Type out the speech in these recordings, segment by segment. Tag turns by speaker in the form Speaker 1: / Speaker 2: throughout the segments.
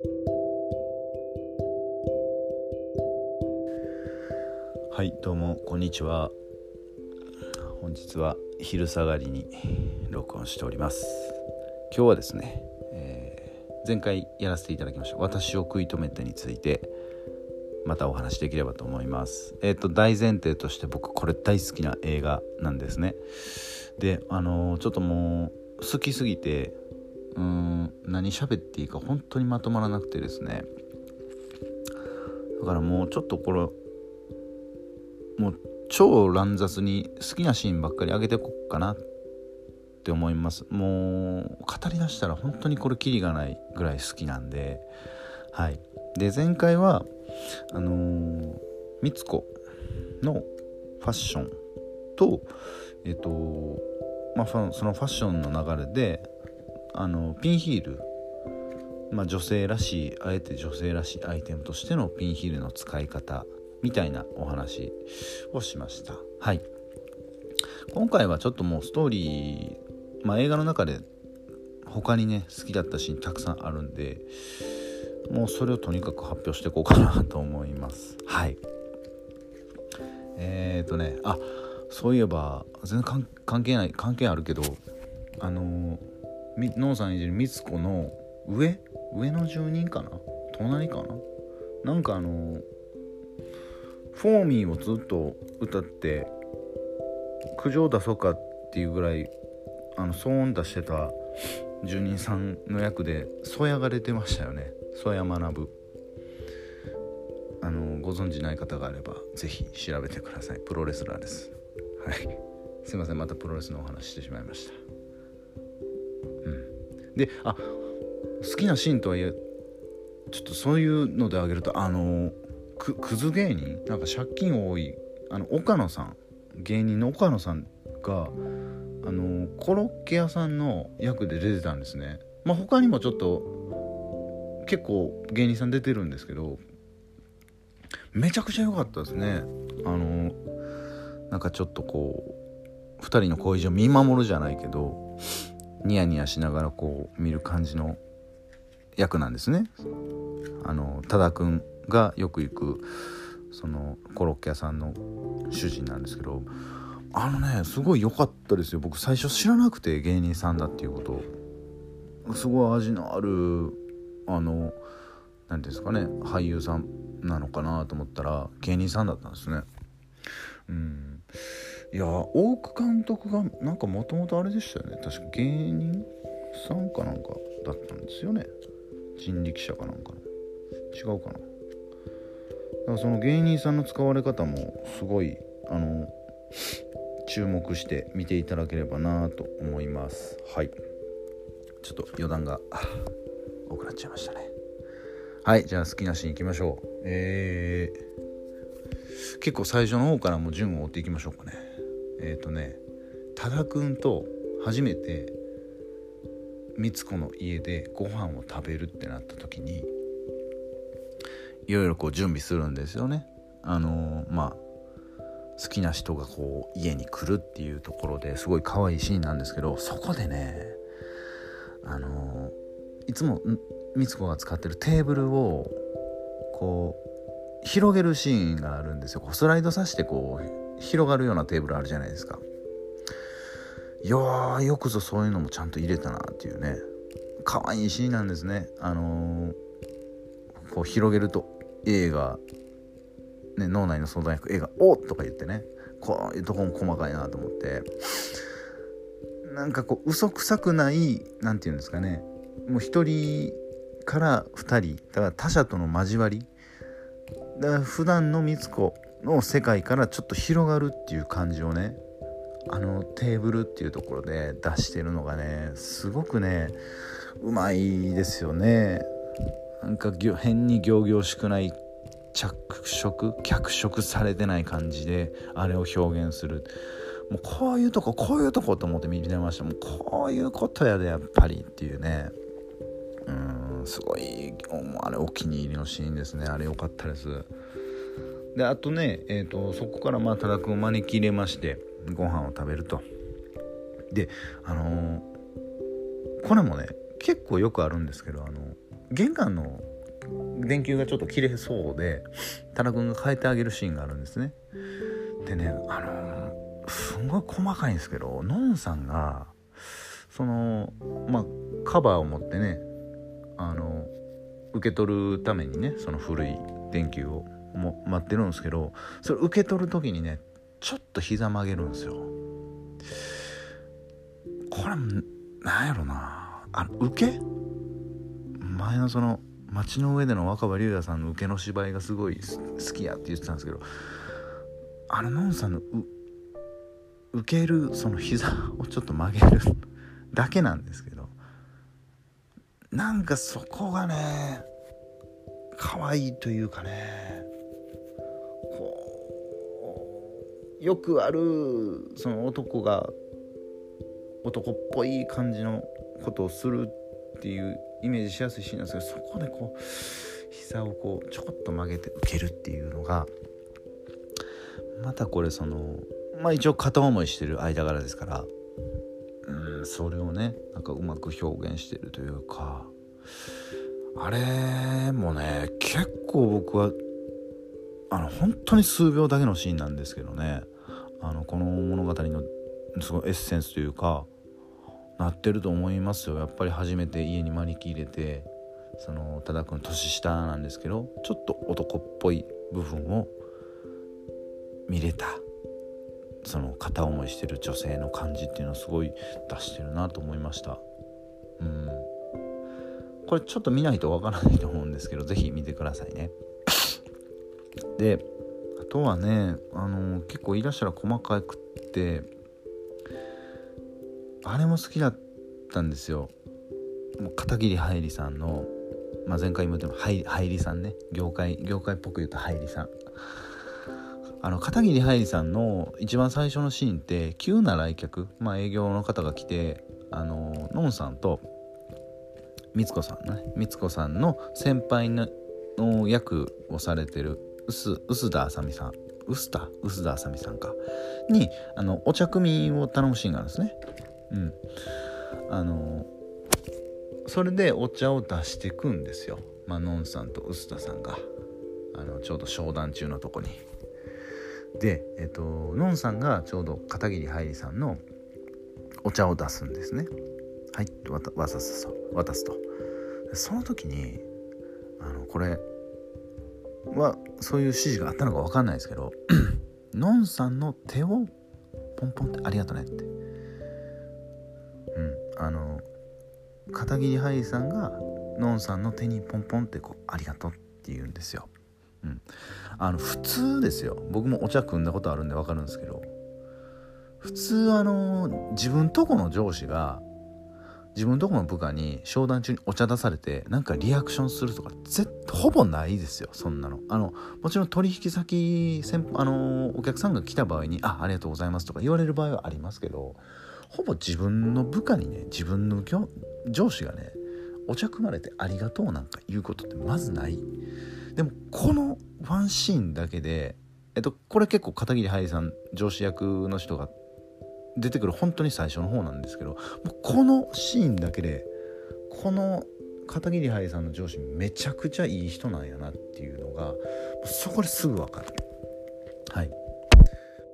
Speaker 1: はいどうもこんにちは。本日は昼下がりに録音しております。今日はですね、えー、前回やらせていただきました私を食い止めてについてまたお話できればと思います。えっ、ー、と大前提として僕これ大好きな映画なんですね。であのー、ちょっともう好きすぎてうーん何喋っていいか本当にまとまらなくてですね。だからもうちょっとこれもう超乱雑に好きなシーンばっかり上げてこうかなって思います。もう語りだしたら本当にこれキリがないぐらい好きなんで。はい。で前回はあのー、みつこのファッションとえっ、とまあそのファッションの流れであのピンヒール。まあ、女性らしいあえて女性らしいアイテムとしてのピンヒールの使い方みたいなお話をしました。はい。今回はちょっともうストーリー、まあ、映画の中で他にね好きだったシーンたくさんあるんでもうそれをとにかく発表していこうかなと思います。はい。えっ、ー、とねあそういえば全然関係ない関係あるけどあのノンさん演じるみつ子の上？上の住人かな？隣かな？なんかあのフォーミーをずっと歌って苦情出そうかっていうぐらいあの騒音出してた住人さんの役で曽谷が出てましたよね。曽谷学ぶ。あのご存知ない方があれば是非調べてください。プロレスラーです。はい。すいません。またプロレスのお話してしまいました。であ好きなシーンとはいえちょっとそういうのであげるとあのくクズ芸人なんか借金多いあの岡野さん芸人の岡野さんがあのコロッケ屋さんの役で出てたんですね。まあ他にもちょっと結構芸人さん出てるんですけどめちゃくちゃ良かったですね。あのなんかちょっとこう2人の恋路を見守るじゃないけどニヤニヤしながらこう見る感じの役なんですね。あの多田君がよく行くそのコロッケ屋さんの主人なんですけどあのねすごい良かったですよ。僕最初知らなくて芸人さんだっていうこと。すごい味のあるあの何ですかね俳優さんなのかなと思ったら芸人さんだったんですね。うん。いや大久監督がなんかもともとあれでしたよね。確か芸人さんかなんかだったんですよね。人力車かなんかの。違うかな。だからその芸人さんの使われ方もすごいあの注目して見ていただければなと思います。はい。ちょっと余談が多くなっちゃいましたね。はいじゃあ好きなシーンいきましょう。えー、結構最初の方からも順を追っていきましょうかね。えっ、ー、とね多田くんと初めて光子の家でご飯を食べるってなった時にいろいろこう準備するんですよね。あのー、まあ好きな人がこう家に来るっていうところですごい可愛いシーンなんですけどそこでねあのー、いつもみつ子が使ってるテーブルをこう広げるシーンがあるんですよスライドさしてこう広がるようなテーブルあるじゃないですか。いやよくぞそういうのもちゃんと入れたなっていうね。可愛いシーンなんですね。あのー、こう広げると映画、ね、脳内の相談役映画「おっ!」とか言ってね。こういうとこも細かいなと思って。なんかこう嘘くさくない何て言うんですかね。もう1人から2人だから他者との交わり。だから普段の光子の世界からちょっと広がるっていう感じをねあのテーブルっていうところで出してるのがねすごくねうまいですよね。なんか変に仰々しくない着色脚色されてない感じであれを表現する。もうこういうとここういうとこと思って見てました。もうこういうことやでやっぱりっていうね。うんすごいあれお気に入りのシーンですね。あれ良かったです。であとね、えーと、そこからまあ多田君を招き入れましてご飯を食べると。であのー、これもね結構よくあるんですけどあの玄関の電球がちょっと切れそうで多田君が変えてあげるシーンがあるんですね。でねあのー、すごい細かいんですけどのんさんがそのまあカバーを持ってねあの受け取るためにねその古い電球をも待ってるんですけどそれ受け取る時にねちょっと膝曲げるんですよ。これなんやろな。あの受け？前のその街の上での若葉龍也さんの受けの芝居がすごい好きやって言ってたんですけどあののんさんの受けるその膝をちょっと曲げる だけなんですけどなんかそこがね可愛いというかね。よくある。その男が男っぽい感じのことをするっていうイメージしやすいシーンなんですけどそこでこう膝をこうちょこっと曲げて受けるっていうのがまたこれそのまあ一応片思いしてる間柄ですからうんそれをねなんかうまく表現してるというかあれもね結構僕はあの本当に数秒だけのシーンなんですけどね。あのこの物語のすごいエッセンスというかなってると思いますよ。やっぱり初めて家に招き入れてその多田君年下なんですけどちょっと男っぽい部分を見れた。その片思いしてる女性の感じっていうのをすごい出してるなと思いました。うん。これちょっと見ないとわからないと思うんですけど是非見てくださいね。であとはねあの結構いらっしゃる細かくってあれも好きだったんですよ。片桐はいりさんの、まあ、前回も言ってもはいりさんね。業界業界っぽく言うとはいりさん。あの片桐はいりさんの一番最初のシーンって急な来客、まあ、営業の方が来てあののんさんと光子さんね光子さんの先輩の役をされてる臼田あさみさん。臼田？臼田あさみさんか。にあのお茶組を頼むシーンがあるんですね。うん。あのそれでお茶を出してくんですよ。まあのんさんと臼田さんが。あのちょうど商談中のとこに。でえっとのんさんがちょうど片桐はいりさんのお茶を出すんですね。はい。渡すと渡すと。その時にあのこれはそういう指示があったのか分かんないですけど のんさんの手をポンポンってありがとねって。うんあの片桐はいさんがのんさんの手にポンポンってこう「ありがとう」って言うんですよ。うん、あの普通ですよ。僕もお茶汲んだことあるんで分かるんですけど普通あの自分とこの上司が自分とこの部下に商談中にお茶出されてなんかリアクションするとか絶ほぼないですよそんなの。あのもちろん取引先あのお客さんが来た場合に「あありがとうございます」とか言われる場合はありますけどほぼ自分の部下にね自分の上司がねお茶組まれてありがとうなんか言うことってまずない。でもこのワンシーンだけでえっとこれ結構片桐はいさん上司役の人が出てくる本当に最初の方なんですけどもこのシーンだけでこの片桐はいさんの上司めちゃくちゃいい人なんやなっていうのがそこですぐ分かる。はい。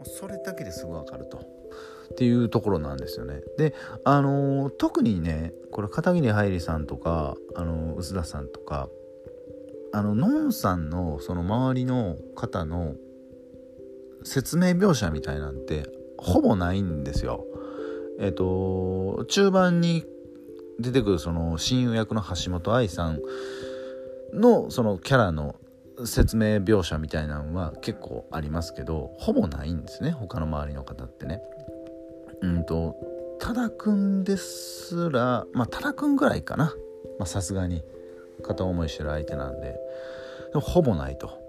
Speaker 1: それだけですぐ分かると。っていうところなんですよね。であのー、特にねこれ片桐はいりさんとかあの臼田さんとかあののんさんのその周りの方の説明描写みたいなんてほぼないんですよ。えっ、と中盤に出てくるその親友役の橋本愛さんのそのキャラの説明描写みたいなのは結構ありますけどほぼないんですね他の周りの方ってね。うんと多田くんですらまあ多田くんぐらいかなさすがに片思いしてる相手なんででほぼないと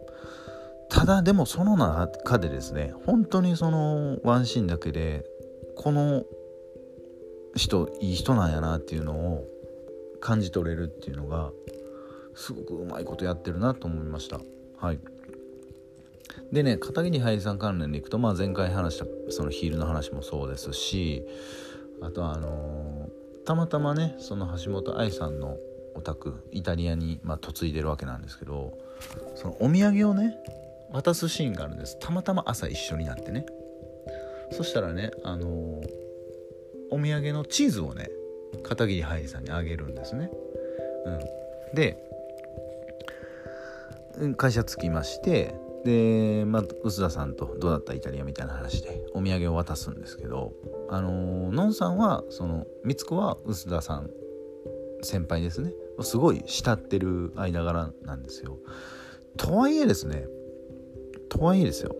Speaker 1: ただでもその中でですね本当にそのワンシーンだけでこの人いい人なんやなっていうのを感じ取れるっていうのがすごくうまいことやってるなと思いました。はい。でね片桐はいりさん関連でいくと、まあ、前回話したそのヒールの話もそうですしあとはあのー、たまたまねその橋本愛さんのお宅イタリアに、まあ、嫁いでるわけなんですけどそのお土産をね渡すシーンがあるんです。たまたま朝一緒になってね。そしたらねあのー、お土産のチーズをね片桐はいりさんにあげるんですね、うん、で会社着きましてで、まあ、臼田さんとどうだったイタリアみたいな話でお土産を渡すんですけどあのー、のんさんはその光子は臼田さん先輩ですね。すごい慕ってる間柄なんですよ。とはいえですねとはいえですよ。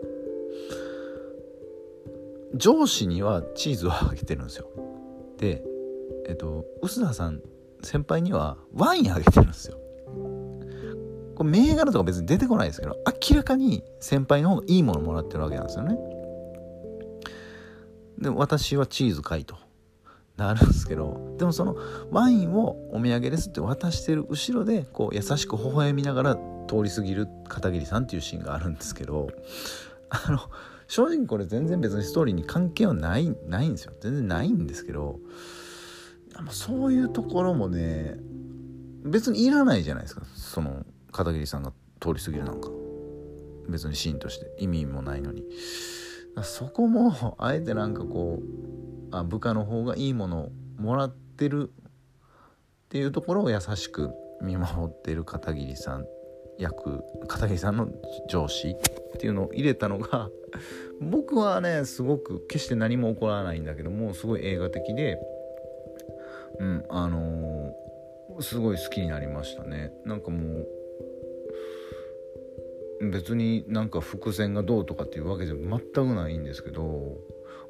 Speaker 1: 上司にはチーズをあげてるんですよ。でえっと臼田さん先輩にはワインあげてるんですよ。これ銘柄とか別に出てこないですけど明らかに先輩の方がいいものもらってるわけなんですよね。で私はチーズかいと。なるんですけどでもそのワインをお土産ですって渡してる後ろでこう優しく微笑みながら通り過ぎる片桐さんっていうシーンがあるんですけどあの正直これ全然別にストーリーに関係はないないんですよ。全然ないんですけどそういうところもね別にいらないじゃないですか。その片桐さんが通り過ぎるなんか。別にシーンとして。意味もないのに。そこもあえてなんかこうあ部下の方がいいものをもらってるっていうところを優しく見守ってる片桐さん役片桐さんの上司っていうのを入れたのが 僕はねすごく決して何も起こらないんだけどもすごい映画的でうんあのー、すごい好きになりましたね。なんかもう別になんか伏線がどうとかっていうわけじゃ全くないんですけど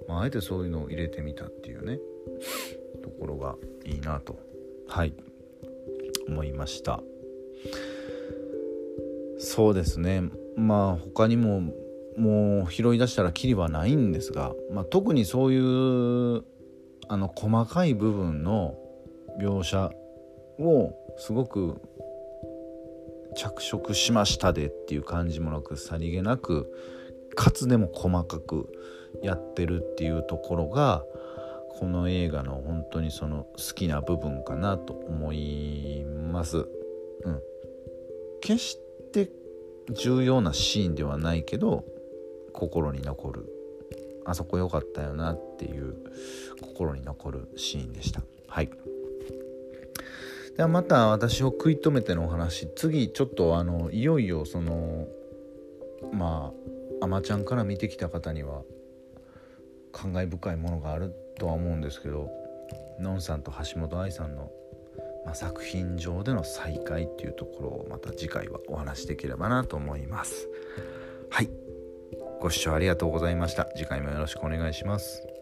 Speaker 1: まあ、あえてそういうのを入れてみたっていうねところがいいなとはい思いました。そうですねまあ他にももう拾い出したらきりはないんですが、まあ、特にそういうあの細かい部分の描写をすごく着色しましたでっていう感じもなくさりげなくかつでも細かくやってるっていうところがこの映画の本当にその好きな部分かなと思います。うん、決して重要なシーンではないけど心に残る。あそこ良かったよなっていう心に残るシーンでした。はい。ではまた私を食い止めてのお話。次ちょっとあのいよいよそのまああまちゃんから見てきた方には感慨深いものがあるとは思うんですけどのんさんと橋本愛さんの、まあ、作品上での再会っていうところをまた次回はお話しできればなと思います。はい。ご視聴ありがとうございました。次回もよろしくお願いします。